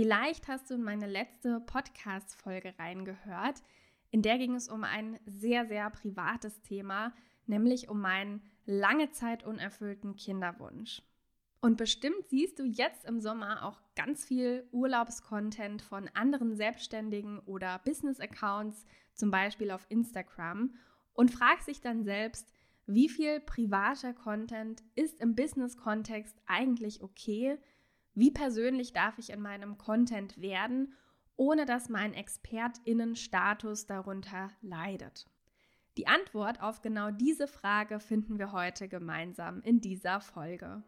Vielleicht hast du in meine letzte Podcast-Folge reingehört. In der ging es um ein sehr, sehr privates Thema, nämlich um meinen lange Zeit unerfüllten Kinderwunsch. Und bestimmt siehst du jetzt im Sommer auch ganz viel Urlaubscontent von anderen Selbstständigen oder Business-Accounts, zum Beispiel auf Instagram, und fragst dich dann selbst, wie viel privater Content ist im Business-Kontext eigentlich okay? Wie persönlich darf ich in meinem Content werden, ohne dass mein ExpertInnen-Status darunter leidet? Die Antwort auf genau diese Frage finden wir heute gemeinsam in dieser Folge.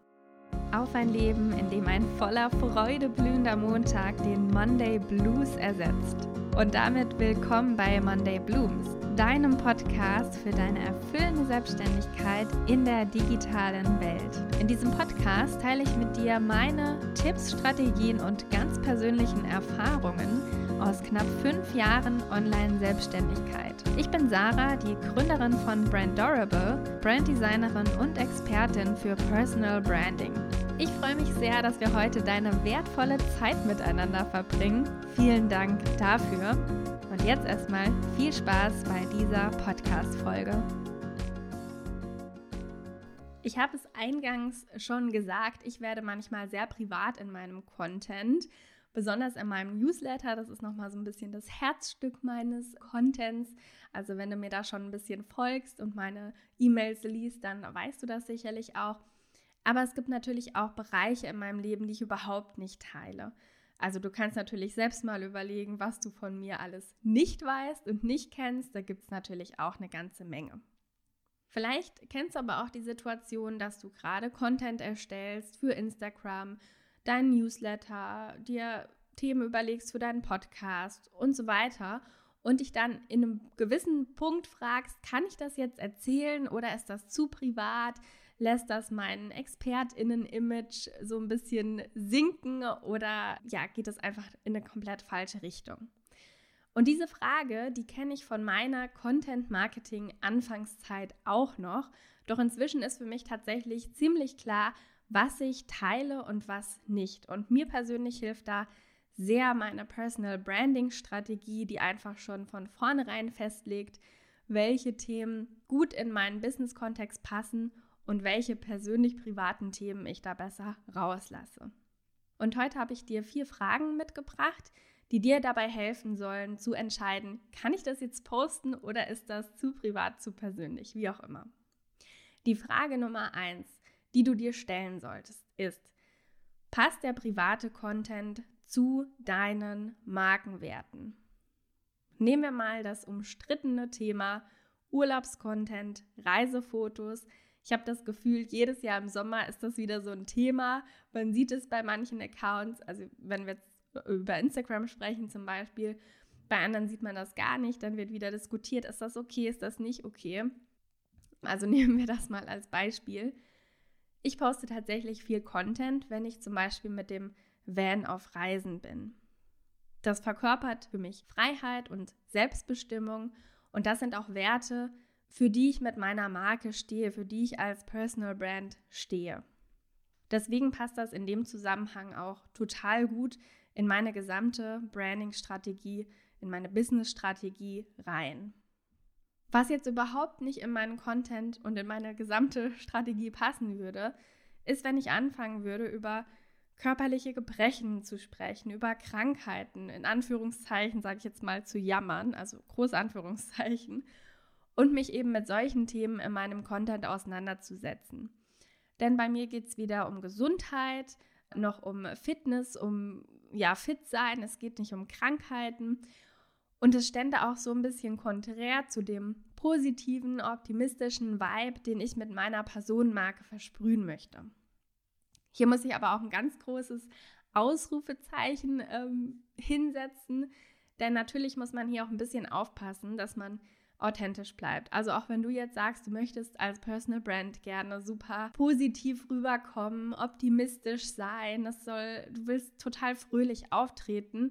Auf ein Leben, in dem ein voller Freude blühender Montag den Monday Blues ersetzt. Und damit willkommen bei Monday Blooms, deinem Podcast für deine erfüllende Selbstständigkeit in der digitalen Welt. In diesem Podcast teile ich mit dir meine Tipps, Strategien und ganz persönlichen Erfahrungen aus knapp fünf Jahren Online-Selbstständigkeit. Ich bin Sarah, die Gründerin von Brandorable, Branddesignerin und Expertin für Personal Branding. Ich freue mich sehr, dass wir heute deine wertvolle Zeit miteinander verbringen. Vielen Dank dafür. Und jetzt erstmal viel Spaß bei dieser Podcast-Folge. Ich habe es eingangs schon gesagt, ich werde manchmal sehr privat in meinem Content, besonders in meinem Newsletter. Das ist nochmal so ein bisschen das Herzstück meines Contents. Also wenn du mir da schon ein bisschen folgst und meine E-Mails liest, dann weißt du das sicherlich auch. Aber es gibt natürlich auch Bereiche in meinem Leben, die ich überhaupt nicht teile. Also du kannst natürlich selbst mal überlegen, was du von mir alles nicht weißt und nicht kennst. Da gibt es natürlich auch eine ganze Menge. Vielleicht kennst du aber auch die Situation, dass du gerade Content erstellst für Instagram, deinen Newsletter, dir Themen überlegst für deinen Podcast und so weiter und dich dann in einem gewissen Punkt fragst, kann ich das jetzt erzählen oder ist das zu privat? Lässt das mein ExpertInnen-Image so ein bisschen sinken oder ja, geht das einfach in eine komplett falsche Richtung? Und diese Frage, die kenne ich von meiner Content-Marketing-Anfangszeit auch noch. Doch inzwischen ist für mich tatsächlich ziemlich klar, was ich teile und was nicht. Und mir persönlich hilft da sehr meine Personal Branding Strategie, die einfach schon von vornherein festlegt, welche Themen gut in meinen Business-Kontext passen und welche persönlich privaten Themen ich da besser rauslasse. Und heute habe ich dir vier Fragen mitgebracht, die dir dabei helfen sollen zu entscheiden, kann ich das jetzt posten oder ist das zu privat, zu persönlich, wie auch immer. Die Frage Nummer eins, die du dir stellen solltest, ist, passt der private Content zu deinen Markenwerten? Nehmen wir mal das umstrittene Thema Urlaubscontent, Reisefotos, ich habe das Gefühl, jedes Jahr im Sommer ist das wieder so ein Thema. Man sieht es bei manchen Accounts, also wenn wir jetzt über Instagram sprechen zum Beispiel, bei anderen sieht man das gar nicht, dann wird wieder diskutiert, ist das okay, ist das nicht okay. Also nehmen wir das mal als Beispiel. Ich poste tatsächlich viel Content, wenn ich zum Beispiel mit dem Van auf Reisen bin. Das verkörpert für mich Freiheit und Selbstbestimmung und das sind auch Werte, für die ich mit meiner Marke stehe, für die ich als Personal Brand stehe. Deswegen passt das in dem Zusammenhang auch total gut in meine gesamte Branding-Strategie, in meine Business-Strategie rein. Was jetzt überhaupt nicht in meinen Content und in meine gesamte Strategie passen würde, ist, wenn ich anfangen würde, über körperliche Gebrechen zu sprechen, über Krankheiten, in Anführungszeichen sage ich jetzt mal zu jammern, also Großanführungszeichen, und mich eben mit solchen Themen in meinem Content auseinanderzusetzen. Denn bei mir geht es wieder um Gesundheit, noch um Fitness, um ja, fit sein. Es geht nicht um Krankheiten. Und es stände auch so ein bisschen konträr zu dem positiven, optimistischen Vibe, den ich mit meiner Personenmarke versprühen möchte. Hier muss ich aber auch ein ganz großes Ausrufezeichen ähm, hinsetzen, denn natürlich muss man hier auch ein bisschen aufpassen, dass man authentisch bleibt. Also auch wenn du jetzt sagst, du möchtest als Personal Brand gerne super positiv rüberkommen, optimistisch sein, das soll, du willst total fröhlich auftreten,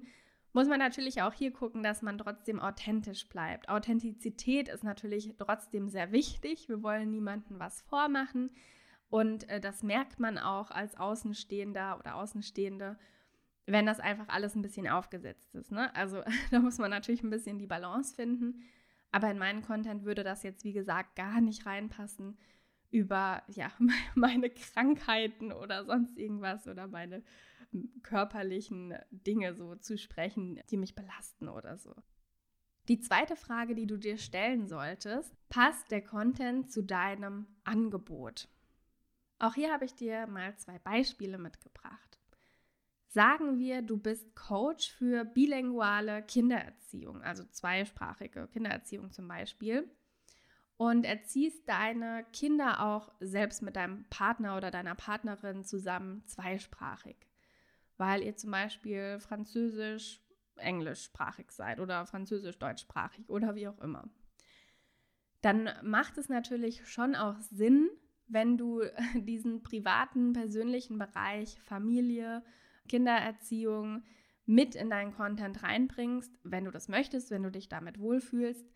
muss man natürlich auch hier gucken, dass man trotzdem authentisch bleibt. Authentizität ist natürlich trotzdem sehr wichtig. Wir wollen niemandem was vormachen. Und äh, das merkt man auch als Außenstehender oder Außenstehende. wenn das einfach alles ein bisschen aufgesetzt ist. Ne? Also da muss man natürlich ein bisschen die Balance finden. Aber in meinen Content würde das jetzt, wie gesagt, gar nicht reinpassen, über ja, meine Krankheiten oder sonst irgendwas oder meine körperlichen Dinge so zu sprechen, die mich belasten oder so. Die zweite Frage, die du dir stellen solltest, passt der Content zu deinem Angebot? Auch hier habe ich dir mal zwei Beispiele mitgebracht. Sagen wir, du bist Coach für bilinguale Kindererziehung, also zweisprachige Kindererziehung zum Beispiel, und erziehst deine Kinder auch selbst mit deinem Partner oder deiner Partnerin zusammen zweisprachig, weil ihr zum Beispiel Französisch, englischsprachig seid oder französisch-deutschsprachig oder wie auch immer. Dann macht es natürlich schon auch Sinn, wenn du diesen privaten, persönlichen Bereich Familie, Kindererziehung mit in deinen Content reinbringst, wenn du das möchtest, wenn du dich damit wohlfühlst.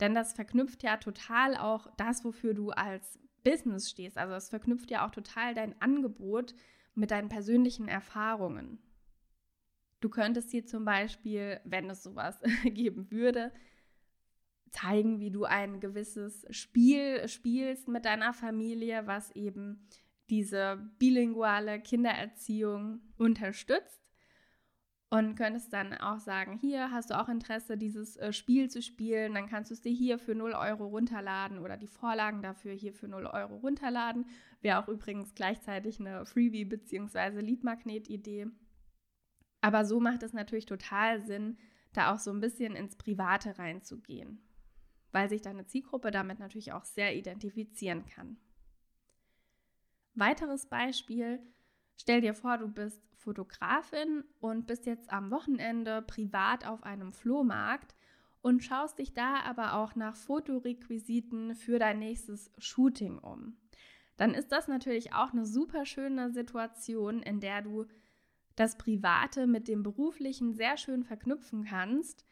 Denn das verknüpft ja total auch das, wofür du als Business stehst. Also es verknüpft ja auch total dein Angebot mit deinen persönlichen Erfahrungen. Du könntest hier zum Beispiel, wenn es sowas geben würde, zeigen, wie du ein gewisses Spiel spielst mit deiner Familie, was eben diese bilinguale Kindererziehung unterstützt. Und könntest dann auch sagen, hier hast du auch Interesse, dieses äh, Spiel zu spielen, dann kannst du es dir hier für 0 Euro runterladen oder die Vorlagen dafür hier für 0 Euro runterladen. Wäre auch übrigens gleichzeitig eine Freebie- bzw. Leadmagnet-Idee. Aber so macht es natürlich total Sinn, da auch so ein bisschen ins Private reinzugehen, weil sich deine Zielgruppe damit natürlich auch sehr identifizieren kann. Weiteres Beispiel, stell dir vor, du bist Fotografin und bist jetzt am Wochenende privat auf einem Flohmarkt und schaust dich da aber auch nach Fotorequisiten für dein nächstes Shooting um. Dann ist das natürlich auch eine super schöne Situation, in der du das Private mit dem Beruflichen sehr schön verknüpfen kannst,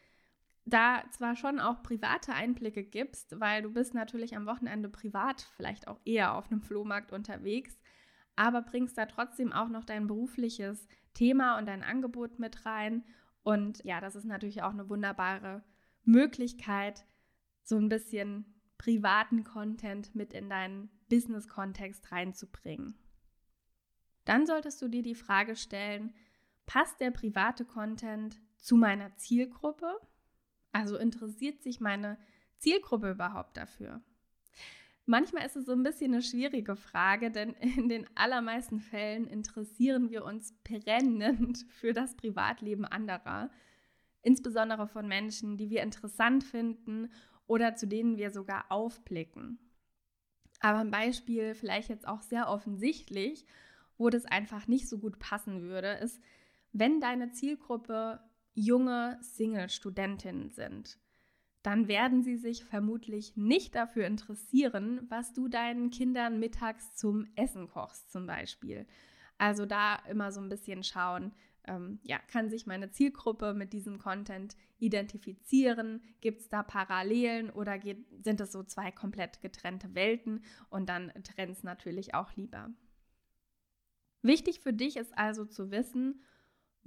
da zwar schon auch private Einblicke gibst, weil du bist natürlich am Wochenende privat vielleicht auch eher auf einem Flohmarkt unterwegs, aber bringst da trotzdem auch noch dein berufliches Thema und dein Angebot mit rein. Und ja, das ist natürlich auch eine wunderbare Möglichkeit, so ein bisschen privaten Content mit in deinen Business-Kontext reinzubringen. Dann solltest du dir die Frage stellen, passt der private Content zu meiner Zielgruppe? Also interessiert sich meine Zielgruppe überhaupt dafür? Manchmal ist es so ein bisschen eine schwierige Frage, denn in den allermeisten Fällen interessieren wir uns brennend für das Privatleben anderer, insbesondere von Menschen, die wir interessant finden oder zu denen wir sogar aufblicken. Aber ein Beispiel, vielleicht jetzt auch sehr offensichtlich, wo das einfach nicht so gut passen würde, ist, wenn deine Zielgruppe junge Single-Studentinnen sind, dann werden sie sich vermutlich nicht dafür interessieren, was du deinen Kindern mittags zum Essen kochst zum Beispiel. Also da immer so ein bisschen schauen, ähm, ja, kann sich meine Zielgruppe mit diesem Content identifizieren? Gibt es da Parallelen oder geht, sind es so zwei komplett getrennte Welten? Und dann trennt es natürlich auch lieber. Wichtig für dich ist also zu wissen,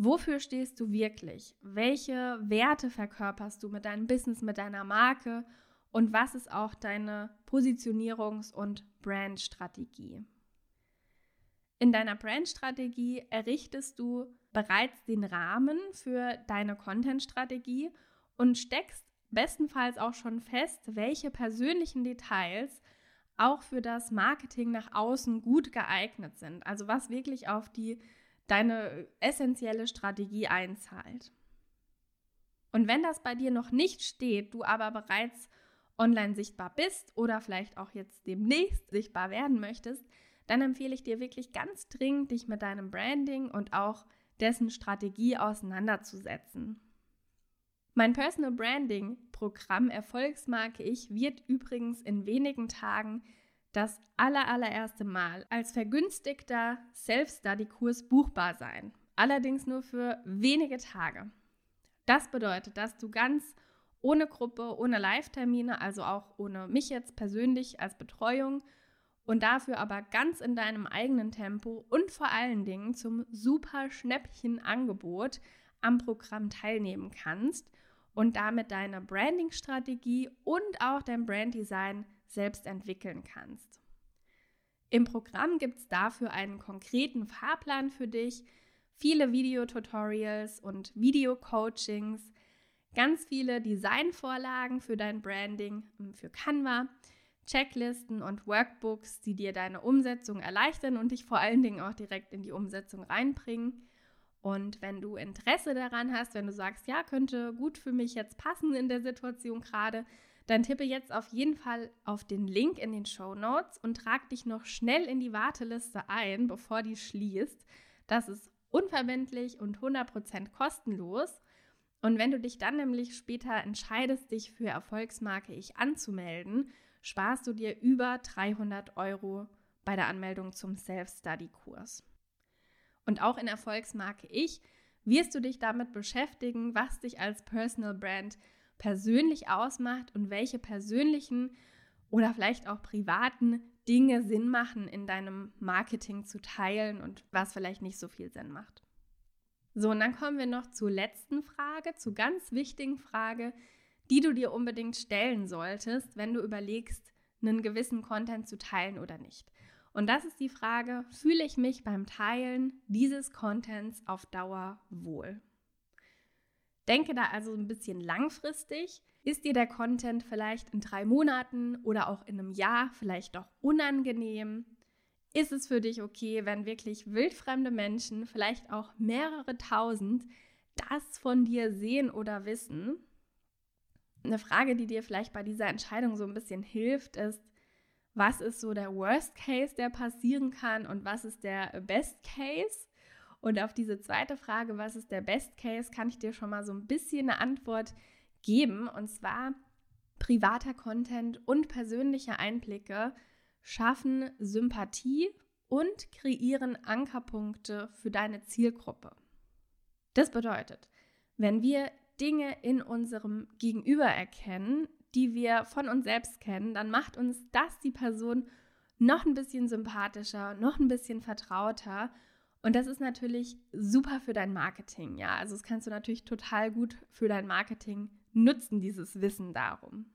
Wofür stehst du wirklich? Welche Werte verkörperst du mit deinem Business, mit deiner Marke? Und was ist auch deine Positionierungs- und Brandstrategie? In deiner Brandstrategie errichtest du bereits den Rahmen für deine Content-Strategie und steckst bestenfalls auch schon fest, welche persönlichen Details auch für das Marketing nach außen gut geeignet sind. Also was wirklich auf die deine essentielle Strategie einzahlt. Und wenn das bei dir noch nicht steht, du aber bereits online sichtbar bist oder vielleicht auch jetzt demnächst sichtbar werden möchtest, dann empfehle ich dir wirklich ganz dringend, dich mit deinem Branding und auch dessen Strategie auseinanderzusetzen. Mein Personal Branding Programm Erfolgsmarke Ich wird übrigens in wenigen Tagen das allerallererste Mal als vergünstigter Self-Study-Kurs buchbar sein. Allerdings nur für wenige Tage. Das bedeutet, dass du ganz ohne Gruppe, ohne Live-Termine, also auch ohne mich jetzt persönlich als Betreuung und dafür aber ganz in deinem eigenen Tempo und vor allen Dingen zum super Schnäppchen-Angebot am Programm teilnehmen kannst und damit deine Branding-Strategie und auch dein Branddesign selbst entwickeln kannst. Im Programm gibt es dafür einen konkreten Fahrplan für dich, viele Videotutorials und Video-Coachings, ganz viele Designvorlagen für dein Branding ähm, für Canva, Checklisten und Workbooks, die dir deine Umsetzung erleichtern und dich vor allen Dingen auch direkt in die Umsetzung reinbringen. Und wenn du Interesse daran hast, wenn du sagst, ja, könnte gut für mich jetzt passen in der Situation gerade, dann tippe jetzt auf jeden Fall auf den Link in den Show Notes und trag dich noch schnell in die Warteliste ein, bevor die schließt. Das ist unverbindlich und 100% kostenlos. Und wenn du dich dann nämlich später entscheidest, dich für Erfolgsmarke Ich anzumelden, sparst du dir über 300 Euro bei der Anmeldung zum Self-Study-Kurs. Und auch in Erfolgsmarke Ich wirst du dich damit beschäftigen, was dich als Personal Brand persönlich ausmacht und welche persönlichen oder vielleicht auch privaten Dinge Sinn machen, in deinem Marketing zu teilen und was vielleicht nicht so viel Sinn macht. So, und dann kommen wir noch zur letzten Frage, zur ganz wichtigen Frage, die du dir unbedingt stellen solltest, wenn du überlegst, einen gewissen Content zu teilen oder nicht. Und das ist die Frage, fühle ich mich beim Teilen dieses Contents auf Dauer wohl? Denke da also ein bisschen langfristig. Ist dir der Content vielleicht in drei Monaten oder auch in einem Jahr vielleicht doch unangenehm? Ist es für dich okay, wenn wirklich wildfremde Menschen, vielleicht auch mehrere tausend, das von dir sehen oder wissen? Eine Frage, die dir vielleicht bei dieser Entscheidung so ein bisschen hilft, ist, was ist so der Worst Case, der passieren kann und was ist der Best Case? Und auf diese zweite Frage, was ist der Best Case, kann ich dir schon mal so ein bisschen eine Antwort geben. Und zwar, privater Content und persönliche Einblicke schaffen Sympathie und kreieren Ankerpunkte für deine Zielgruppe. Das bedeutet, wenn wir Dinge in unserem Gegenüber erkennen, die wir von uns selbst kennen, dann macht uns das die Person noch ein bisschen sympathischer, noch ein bisschen vertrauter und das ist natürlich super für dein Marketing, ja. Also das kannst du natürlich total gut für dein Marketing nutzen, dieses Wissen darum.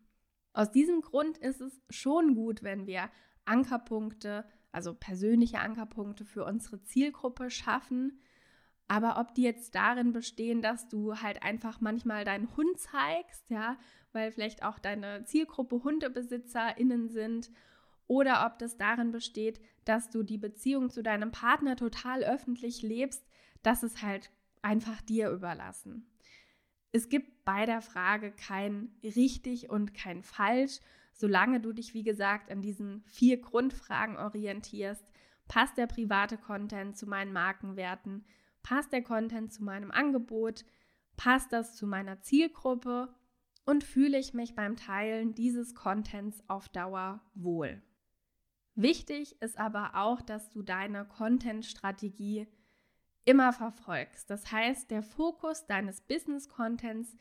Aus diesem Grund ist es schon gut, wenn wir Ankerpunkte, also persönliche Ankerpunkte für unsere Zielgruppe schaffen. Aber ob die jetzt darin bestehen, dass du halt einfach manchmal deinen Hund zeigst, ja, weil vielleicht auch deine Zielgruppe HundebesitzerInnen sind oder ob das darin besteht, dass du die Beziehung zu deinem Partner total öffentlich lebst, das ist halt einfach dir überlassen. Es gibt bei der Frage kein richtig und kein falsch, solange du dich, wie gesagt, an diesen vier Grundfragen orientierst. Passt der private Content zu meinen Markenwerten? Passt der Content zu meinem Angebot? Passt das zu meiner Zielgruppe? Und fühle ich mich beim Teilen dieses Contents auf Dauer wohl? Wichtig ist aber auch, dass du deine Content-Strategie immer verfolgst. Das heißt, der Fokus deines Business-Contents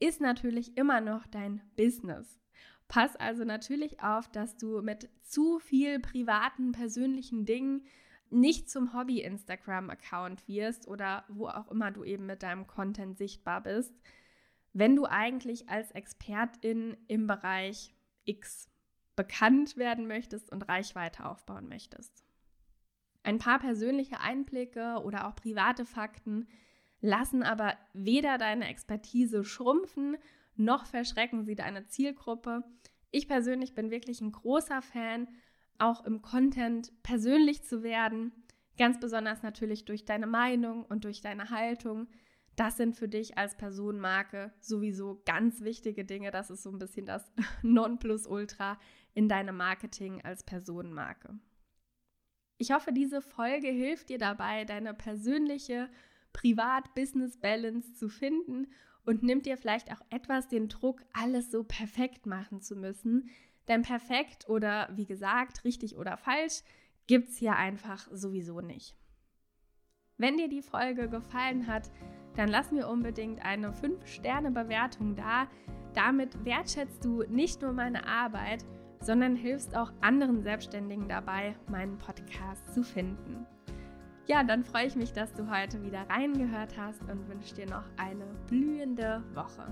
ist natürlich immer noch dein Business. Pass also natürlich auf, dass du mit zu viel privaten, persönlichen Dingen nicht zum Hobby-Instagram-Account wirst oder wo auch immer du eben mit deinem Content sichtbar bist, wenn du eigentlich als Expertin im Bereich X bekannt werden möchtest und Reichweite aufbauen möchtest. Ein paar persönliche Einblicke oder auch private Fakten lassen aber weder deine Expertise schrumpfen, noch verschrecken sie deine Zielgruppe. Ich persönlich bin wirklich ein großer Fan, auch im Content persönlich zu werden, ganz besonders natürlich durch deine Meinung und durch deine Haltung. Das sind für dich als Personenmarke sowieso ganz wichtige Dinge. Das ist so ein bisschen das Nonplusultra in deinem Marketing als Personenmarke. Ich hoffe, diese Folge hilft dir dabei, deine persönliche Privat-Business-Balance zu finden und nimmt dir vielleicht auch etwas den Druck, alles so perfekt machen zu müssen. Denn perfekt oder wie gesagt, richtig oder falsch, gibt es hier einfach sowieso nicht. Wenn dir die Folge gefallen hat, dann lass mir unbedingt eine 5-Sterne-Bewertung da. Damit wertschätzt du nicht nur meine Arbeit, sondern hilfst auch anderen Selbstständigen dabei, meinen Podcast zu finden. Ja, dann freue ich mich, dass du heute wieder reingehört hast und wünsche dir noch eine blühende Woche.